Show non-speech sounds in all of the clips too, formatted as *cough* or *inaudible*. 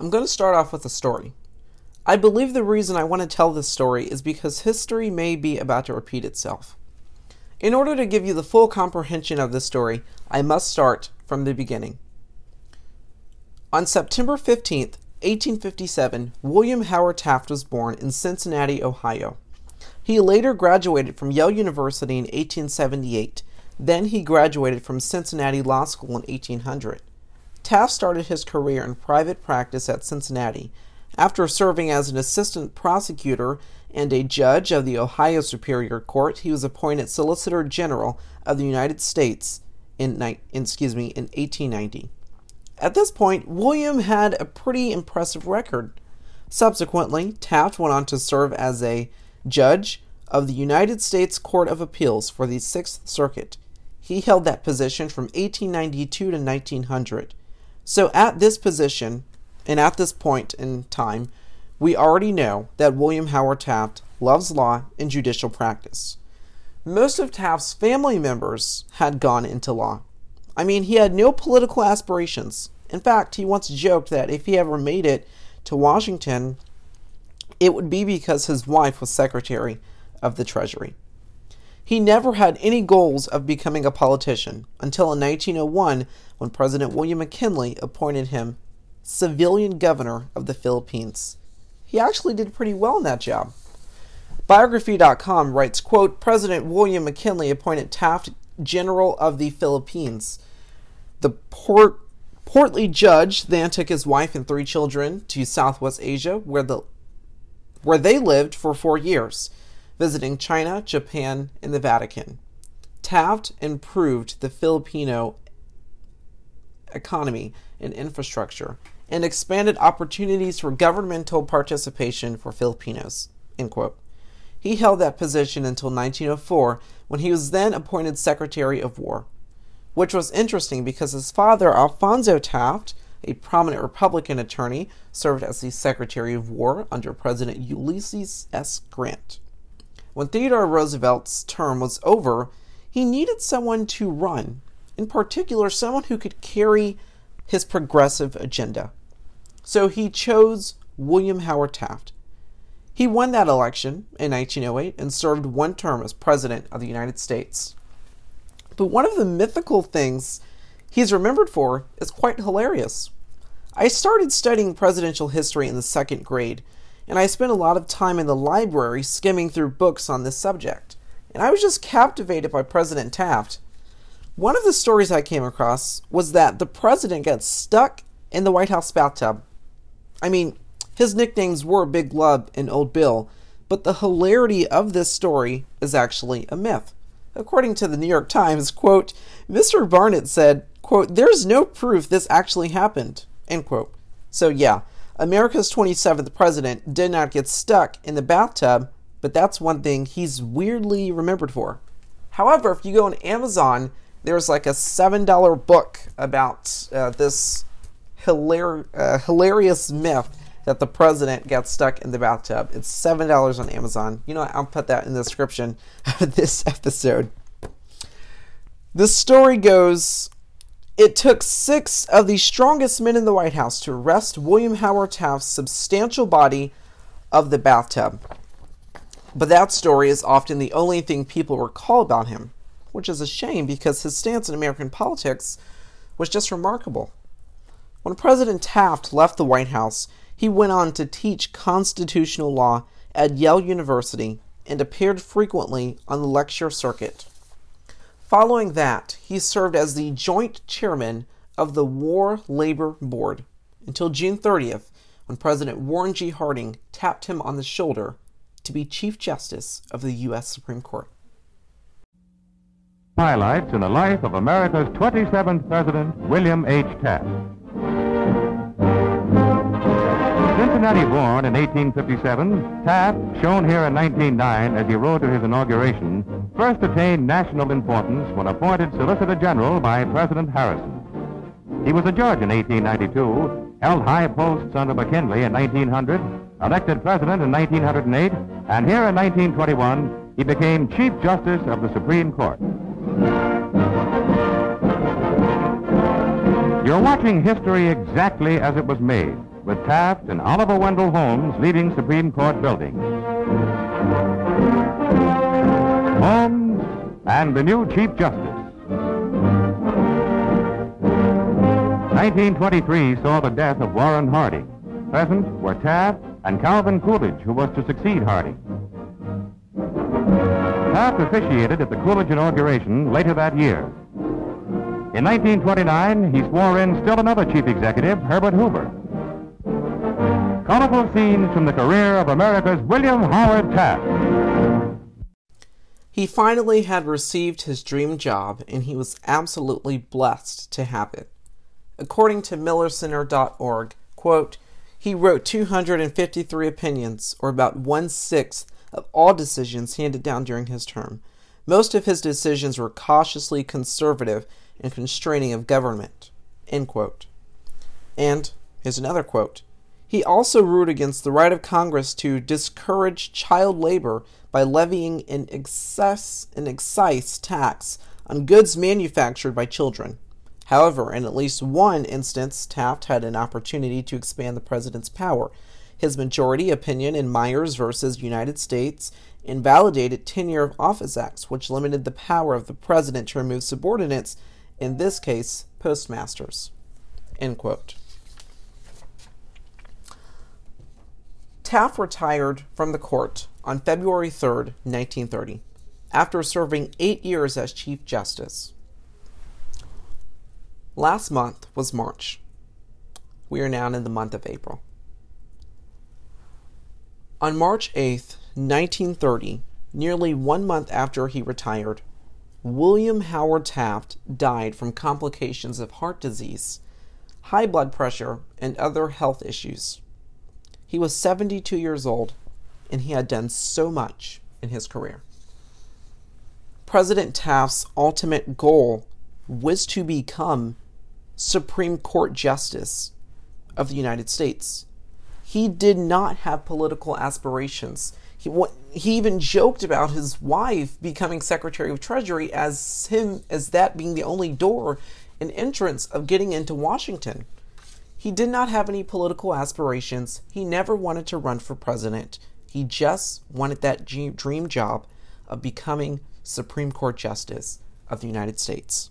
I'm going to start off with a story. I believe the reason I want to tell this story is because history may be about to repeat itself. In order to give you the full comprehension of this story, I must start from the beginning. On September 15th, 1857, William Howard Taft was born in Cincinnati, Ohio. He later graduated from Yale University in 1878. Then he graduated from Cincinnati Law School in 1800. Taft started his career in private practice at Cincinnati after serving as an assistant prosecutor and a judge of the Ohio Superior Court. He was appointed Solicitor General of the United States in, excuse me, in 1890. At this point, William had a pretty impressive record. Subsequently, Taft went on to serve as a judge of the United States Court of Appeals for the Sixth Circuit. He held that position from 1892 to 1900. So, at this position, and at this point in time, we already know that William Howard Taft loves law and judicial practice. Most of Taft's family members had gone into law. I mean, he had no political aspirations. In fact, he once joked that if he ever made it to Washington, it would be because his wife was Secretary of the Treasury. He never had any goals of becoming a politician until in 1901 when President William McKinley appointed him civilian governor of the Philippines. He actually did pretty well in that job. Biography.com writes, quote, President William McKinley appointed Taft General of the Philippines. The port, portly judge then took his wife and three children to Southwest Asia, where, the, where they lived for four years, visiting China, Japan, and the Vatican. Taft improved the Filipino economy and infrastructure and expanded opportunities for governmental participation for Filipinos. He held that position until 1904 when he was then appointed Secretary of War, which was interesting because his father, Alphonso Taft, a prominent Republican attorney, served as the Secretary of War under President Ulysses S. Grant. When Theodore Roosevelt's term was over, he needed someone to run, in particular, someone who could carry his progressive agenda. So he chose William Howard Taft. He won that election in 1908 and served one term as President of the United States. But one of the mythical things he's remembered for is quite hilarious. I started studying presidential history in the second grade, and I spent a lot of time in the library skimming through books on this subject. And I was just captivated by President Taft. One of the stories I came across was that the president got stuck in the White House bathtub. I mean, his nicknames were Big Love and Old Bill, but the hilarity of this story is actually a myth. According to the New York Times, quote, Mr. Barnett said, quote, there's no proof this actually happened, end quote. So yeah, America's 27th president did not get stuck in the bathtub, but that's one thing he's weirdly remembered for. However, if you go on Amazon, there's like a $7 book about uh, this hilar- uh, hilarious myth that the president got stuck in the bathtub. It's seven dollars on Amazon. You know, I'll put that in the description *laughs* of this episode. The story goes it took six of the strongest men in the White House to arrest William Howard Taft's substantial body of the bathtub. But that story is often the only thing people recall about him, which is a shame because his stance in American politics was just remarkable. When President Taft left the White House, he went on to teach constitutional law at Yale University and appeared frequently on the lecture circuit. Following that, he served as the joint chairman of the War Labor Board until June 30th, when President Warren G. Harding tapped him on the shoulder to be Chief Justice of the U.S. Supreme Court. Highlights in the life of America's 27th President, William H. Taft. Born in 1857, Taft, shown here in 1909 as he rode to his inauguration, first attained national importance when appointed Solicitor General by President Harrison. He was a judge in 1892, held high posts under McKinley in 1900, elected president in 1908, and here in 1921, he became Chief Justice of the Supreme Court. You're watching history exactly as it was made, with Taft and Oliver Wendell Holmes leading Supreme Court buildings. Holmes and the new Chief Justice. 1923 saw the death of Warren Harding. Present were Taft and Calvin Coolidge, who was to succeed Harding. Taft officiated at the Coolidge inauguration later that year. In 1929, he swore in still another chief executive, Herbert Hoover. Colorful scenes from the career of America's William Howard Taft. He finally had received his dream job, and he was absolutely blessed to have it. According to MillerCenter.org, quote, he wrote 253 opinions, or about one sixth of all decisions handed down during his term. Most of his decisions were cautiously conservative and constraining of government. And here's another quote. He also ruled against the right of Congress to discourage child labor by levying an excess an excise tax on goods manufactured by children. However, in at least one instance, Taft had an opportunity to expand the president's power. His majority opinion in Myers versus United States invalidated tenure of office acts, which limited the power of the president to remove subordinates in this case, postmasters. End quote. Taft retired from the court on February 3, 1930, after serving eight years as Chief Justice. Last month was March. We are now in the month of April. On March 8, 1930, nearly one month after he retired, William Howard Taft died from complications of heart disease, high blood pressure, and other health issues. He was 72 years old, and he had done so much in his career. President Taft's ultimate goal was to become Supreme Court Justice of the United States. He did not have political aspirations. He, he even joked about his wife becoming Secretary of Treasury as him as that being the only door and entrance of getting into Washington. He did not have any political aspirations. He never wanted to run for president. He just wanted that dream job of becoming Supreme Court Justice of the United States.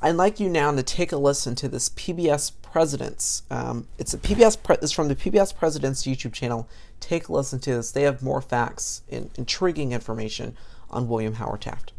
I'd like you now to take a listen to this PBS Presidents. Um, it's a PBS. Pre- it's from the PBS Presidents YouTube channel. Take a listen to this. They have more facts and intriguing information on William Howard Taft.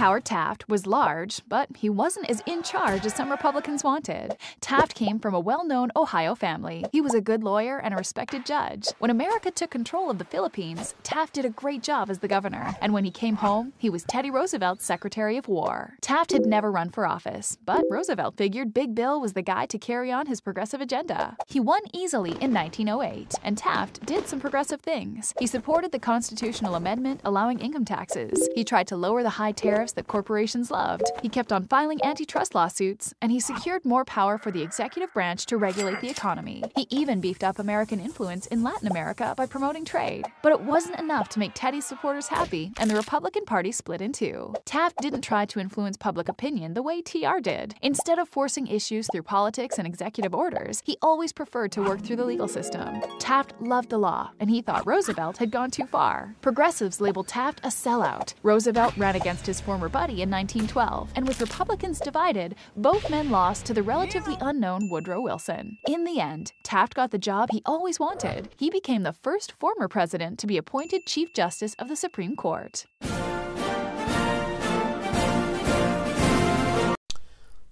Howard Taft was large, but he wasn't as in charge as some Republicans wanted. Taft came from a well known Ohio family. He was a good lawyer and a respected judge. When America took control of the Philippines, Taft did a great job as the governor. And when he came home, he was Teddy Roosevelt's Secretary of War. Taft had never run for office, but Roosevelt figured Big Bill was the guy to carry on his progressive agenda. He won easily in 1908, and Taft did some progressive things. He supported the constitutional amendment allowing income taxes. He tried to lower the high tariffs tariffs that corporations loved. He kept on filing antitrust lawsuits, and he secured more power for the executive branch to regulate the economy. He even beefed up American influence in Latin America by promoting trade. But it wasn't enough to make Teddy's supporters happy, and the Republican Party split in two. Taft didn't try to influence public opinion the way TR did. Instead of forcing issues through politics and executive orders, he always preferred to work through the legal system. Taft loved the law, and he thought Roosevelt had gone too far. Progressives labeled Taft a sellout. Roosevelt ran against his former buddy in 1912, and with Republicans divided, both men lost to the relatively unknown Woodrow Wilson. In the end, Taft got the job he always wanted. He became the first former president to be appointed Chief Justice of the Supreme Court.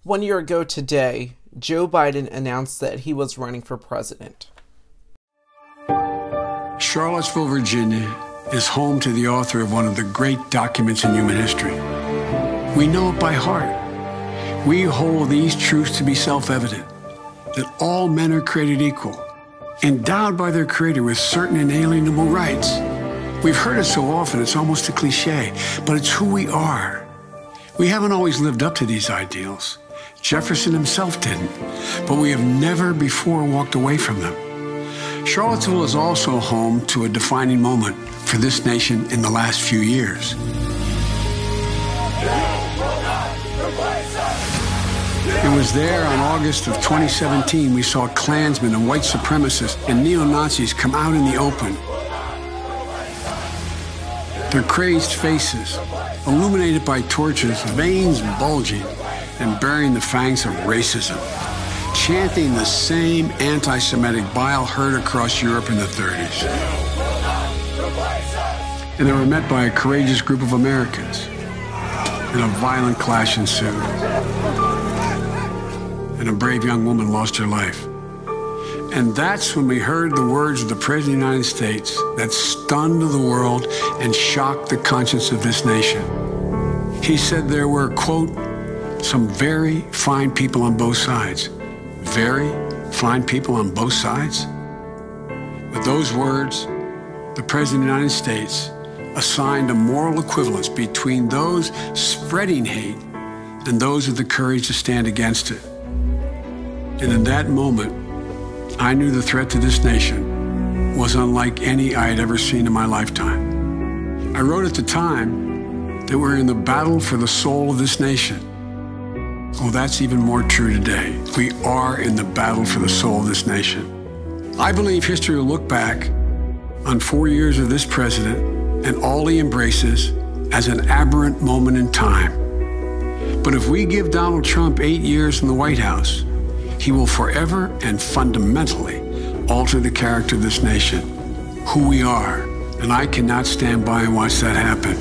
One year ago today, Joe Biden announced that he was running for president. Charlottesville, Virginia is home to the author of one of the great documents in human history. We know it by heart. We hold these truths to be self evident that all men are created equal, endowed by their Creator with certain inalienable rights. We've heard it so often, it's almost a cliche, but it's who we are. We haven't always lived up to these ideals. Jefferson himself didn't, but we have never before walked away from them. Charlottesville is also home to a defining moment for this nation in the last few years. It was there on August of 2017 we saw Klansmen and white supremacists and neo Nazis come out in the open. Their crazed faces, illuminated by torches, veins bulging and bearing the fangs of racism, chanting the same anti Semitic bile heard across Europe in the 30s. And they were met by a courageous group of Americans, and a violent clash ensued and a brave young woman lost her life. And that's when we heard the words of the President of the United States that stunned the world and shocked the conscience of this nation. He said there were, quote, some very fine people on both sides. Very fine people on both sides? With those words, the President of the United States assigned a moral equivalence between those spreading hate and those with the courage to stand against it. And in that moment, I knew the threat to this nation was unlike any I had ever seen in my lifetime. I wrote at the time that we're in the battle for the soul of this nation. Well, that's even more true today. We are in the battle for the soul of this nation. I believe history will look back on four years of this president and all he embraces as an aberrant moment in time. But if we give Donald Trump eight years in the White House, he will forever and fundamentally alter the character of this nation, who we are. And I cannot stand by and watch that happen.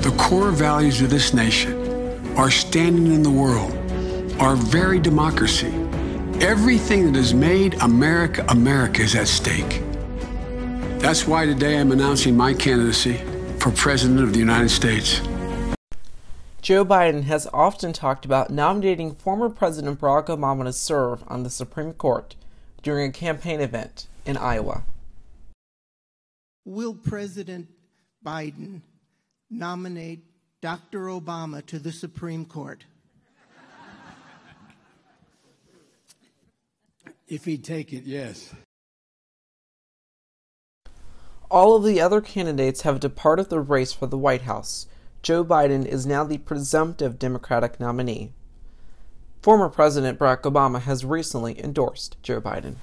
The core values of this nation, our standing in the world, our very democracy, everything that has made America America is at stake. That's why today I'm announcing my candidacy for President of the United States. Joe Biden has often talked about nominating former President Barack Obama to serve on the Supreme Court during a campaign event in Iowa. Will President Biden nominate Dr. Obama to the Supreme Court? If he'd take it, yes. All of the other candidates have departed the race for the White House. Joe Biden is now the presumptive Democratic nominee. Former President Barack Obama has recently endorsed Joe Biden.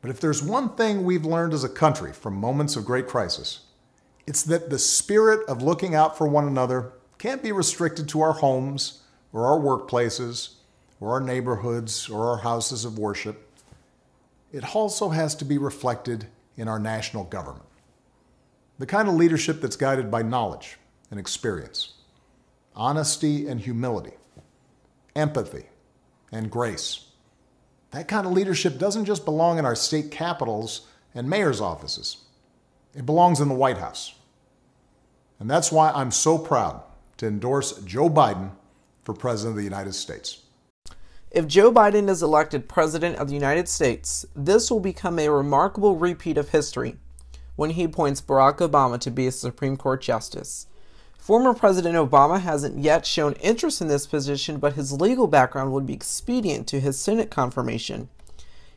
But if there's one thing we've learned as a country from moments of great crisis, it's that the spirit of looking out for one another can't be restricted to our homes or our workplaces or our neighborhoods or our houses of worship. It also has to be reflected in our national government. The kind of leadership that's guided by knowledge and experience, honesty and humility, empathy and grace. That kind of leadership doesn't just belong in our state capitals and mayor's offices. It belongs in the White House. And that's why I'm so proud to endorse Joe Biden for President of the United States. If Joe Biden is elected President of the United States, this will become a remarkable repeat of history when he appoints Barack Obama to be a Supreme Court Justice. Former President Obama hasn't yet shown interest in this position, but his legal background would be expedient to his Senate confirmation.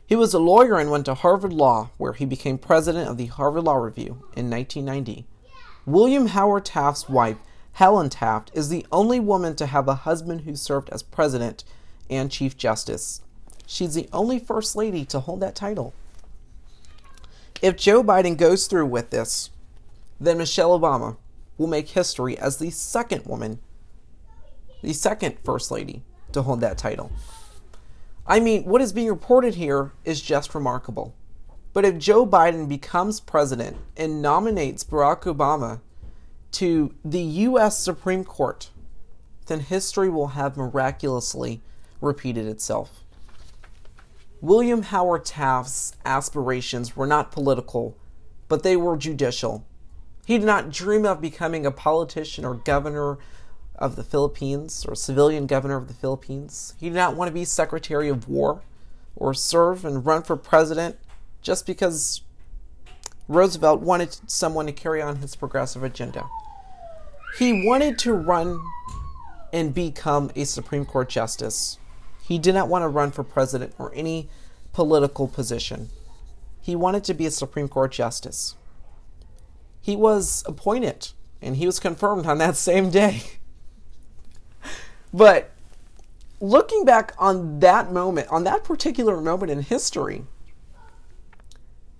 He was a lawyer and went to Harvard Law, where he became president of the Harvard Law Review in 1990. William Howard Taft's wife, Helen Taft, is the only woman to have a husband who served as president and Chief Justice. She's the only First Lady to hold that title. If Joe Biden goes through with this, then Michelle Obama will make history as the second woman, the second First Lady, to hold that title. I mean, what is being reported here is just remarkable. But if Joe Biden becomes president and nominates Barack Obama to the U.S. Supreme Court, then history will have miraculously repeated itself. William Howard Taft's aspirations were not political, but they were judicial. He did not dream of becoming a politician or governor of the Philippines or civilian governor of the Philippines. He did not want to be Secretary of War or serve and run for president just because Roosevelt wanted someone to carry on his progressive agenda. He wanted to run and become a Supreme Court justice. He did not want to run for president or any political position. He wanted to be a Supreme Court justice he was appointed and he was confirmed on that *laughs* same day. But looking back on that moment, on that particular moment in history,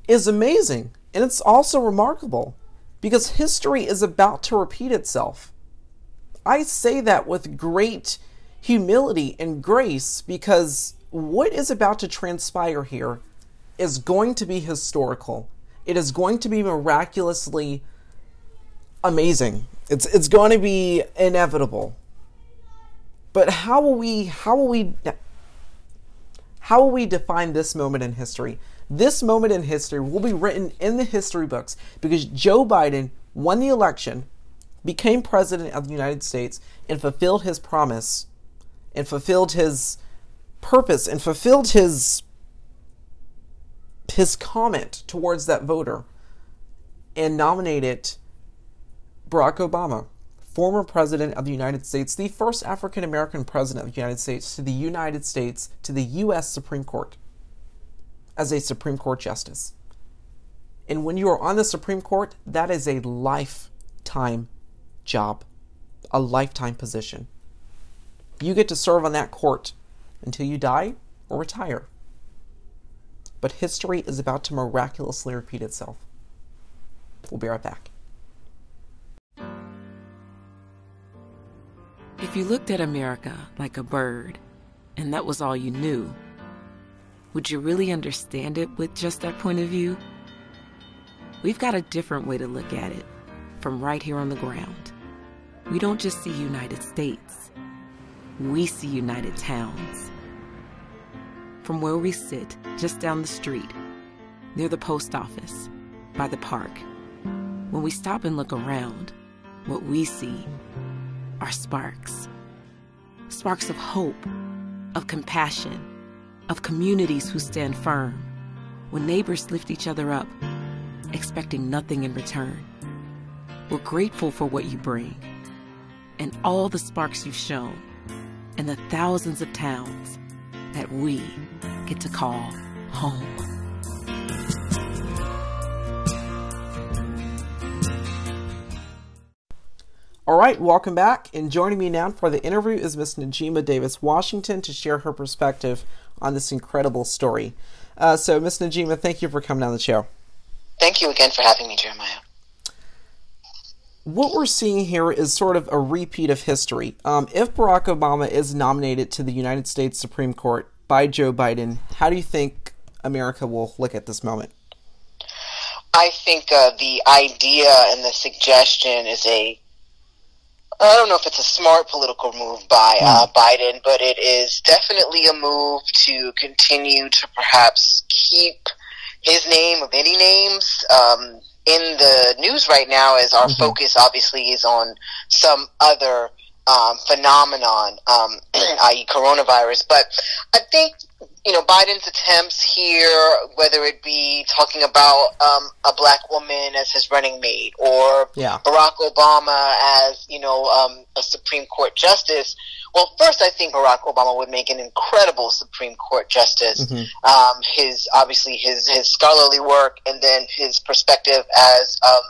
is amazing. And it's also remarkable because history is about to repeat itself. I say that with great humility and grace because what is about to transpire here is going to be historical. It is going to be miraculously amazing. It's it's going to be inevitable. But how will we how will we how will we define this moment in history? This moment in history will be written in the history books because Joe Biden won the election, became president of the United States, and fulfilled his promise and fulfilled his purpose and fulfilled his his comment towards that voter and nominated Barack Obama, former president of the United States, the first African American president of the United States to the United States to the US Supreme Court as a Supreme Court justice. And when you are on the Supreme Court, that is a lifetime job, a lifetime position. You get to serve on that court until you die or retire. But history is about to miraculously repeat itself. We'll be right back. If you looked at America like a bird, and that was all you knew, would you really understand it with just that point of view? We've got a different way to look at it from right here on the ground. We don't just see United States, we see United Towns. From where we sit, just down the street, near the post office, by the park, when we stop and look around, what we see are sparks. Sparks of hope, of compassion, of communities who stand firm, when neighbors lift each other up, expecting nothing in return. We're grateful for what you bring and all the sparks you've shown, and the thousands of towns that we get to call home. All right, welcome back. And joining me now for the interview is Miss Najima Davis Washington to share her perspective on this incredible story. Uh, so, Miss Najima, thank you for coming on the show. Thank you again for having me, Jeremiah. What we're seeing here is sort of a repeat of history. Um, if Barack Obama is nominated to the United States Supreme Court by Joe Biden, how do you think America will look at this moment? I think uh, the idea and the suggestion is a I don't know if it's a smart political move by uh, mm. Biden, but it is definitely a move to continue to perhaps keep his name of any names um, in the news right now, is our mm-hmm. focus obviously is on some other um, phenomenon, um, *clears throat* i.e., coronavirus. But I think you know Biden's attempts here, whether it be talking about um, a black woman as his running mate, or yeah. Barack Obama as you know um, a Supreme Court justice. Well, first, I think Barack Obama would make an incredible Supreme Court justice. Mm-hmm. Um, his obviously his his scholarly work, and then his perspective as um,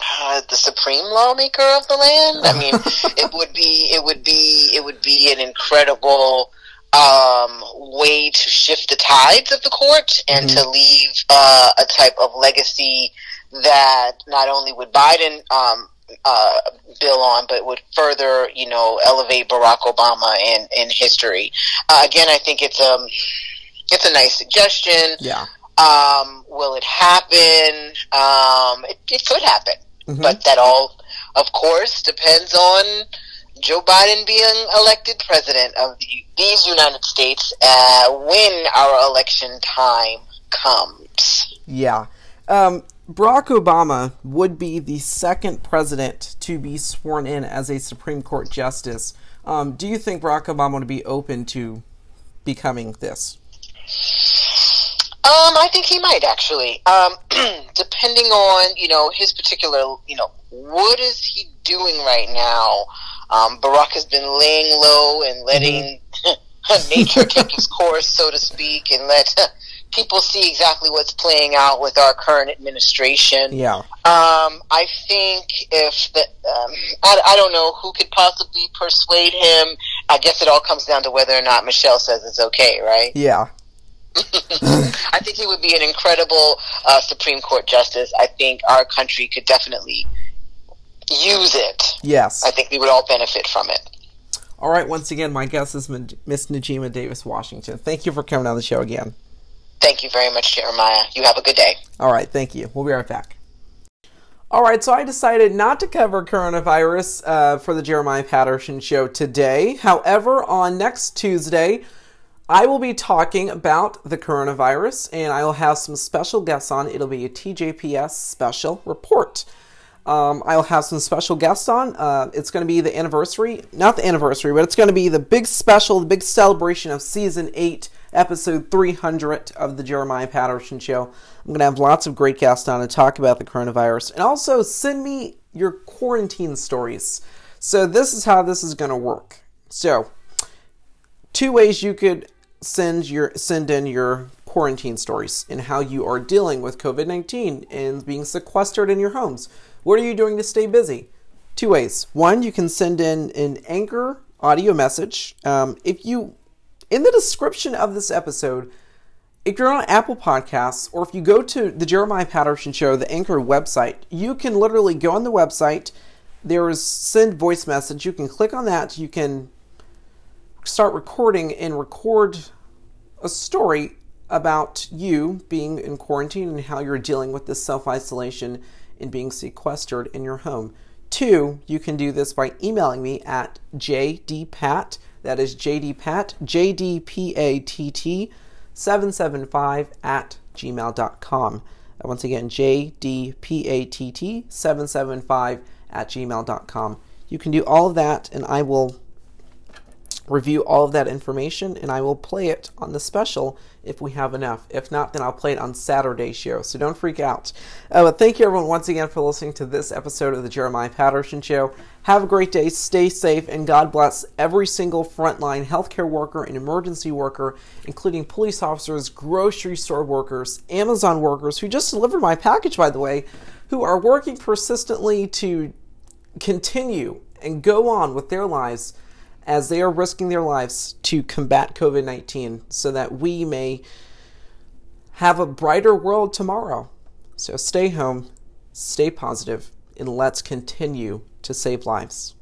uh, the supreme lawmaker of the land. I mean, *laughs* it would be it would be it would be an incredible um, way to shift the tides of the court and mm-hmm. to leave uh, a type of legacy that not only would Biden um, uh, bill on, but would further, you know, elevate Barack Obama in in history. Uh, again, I think it's um it's a nice suggestion. Yeah. Um, will it happen? Um, it, it could happen, mm-hmm. but that all, of course, depends on Joe Biden being elected president of the, these United States uh, when our election time comes. Yeah. Um, Barack Obama would be the second president to be sworn in as a Supreme Court justice. Um, do you think Barack Obama would be open to becoming this? Um, I think he might actually. Um, *clears throat* depending on you know his particular you know what is he doing right now um, Barack has been laying low and letting mm-hmm. *laughs* nature take its course, so to speak, and let *laughs* people see exactly what's playing out with our current administration. Yeah. Um, I think if the, um, I, I don't know who could possibly persuade him. I guess it all comes down to whether or not Michelle says it's okay, right? Yeah. *laughs* I think he would be an incredible uh, Supreme Court justice. I think our country could definitely use it. Yes. I think we would all benefit from it. All right. Once again, my guest is Miss Najima Davis Washington. Thank you for coming on the show again. Thank you very much, Jeremiah. You have a good day. All right. Thank you. We'll be right back. All right, so I decided not to cover coronavirus uh, for the Jeremiah Patterson show today. However, on next Tuesday, I will be talking about the coronavirus and I will have some special guests on. It'll be a TJPS special report. Um, I'll have some special guests on. Uh, it's going to be the anniversary, not the anniversary, but it's going to be the big special, the big celebration of season 8, episode 300 of the Jeremiah Patterson Show. I'm going to have lots of great guests on to talk about the coronavirus. And also send me your quarantine stories. So, this is how this is going to work. So, two ways you could send your send in your quarantine stories and how you are dealing with COVID-19 and being sequestered in your homes. What are you doing to stay busy? Two ways. One, you can send in an Anchor audio message. Um, if you, in the description of this episode, if you're on Apple Podcasts or if you go to the Jeremiah Patterson Show, the Anchor website, you can literally go on the website. There is send voice message. You can click on that. You can start recording and record a story about you being in quarantine and how you're dealing with this self isolation being sequestered in your home. Two, you can do this by emailing me at jdpat, that is jdpat, jdpatt, 775 at gmail.com. Uh, once again, jdpatt, 775 at gmail.com. You can do all of that, and I will review all of that information and I will play it on the special if we have enough. If not, then I'll play it on Saturday's show. So don't freak out. Uh, but thank you everyone once again for listening to this episode of the Jeremiah Patterson Show. Have a great day, stay safe, and God bless every single frontline healthcare worker and emergency worker, including police officers, grocery store workers, Amazon workers who just delivered my package, by the way, who are working persistently to continue and go on with their lives as they are risking their lives to combat COVID 19 so that we may have a brighter world tomorrow. So stay home, stay positive, and let's continue to save lives.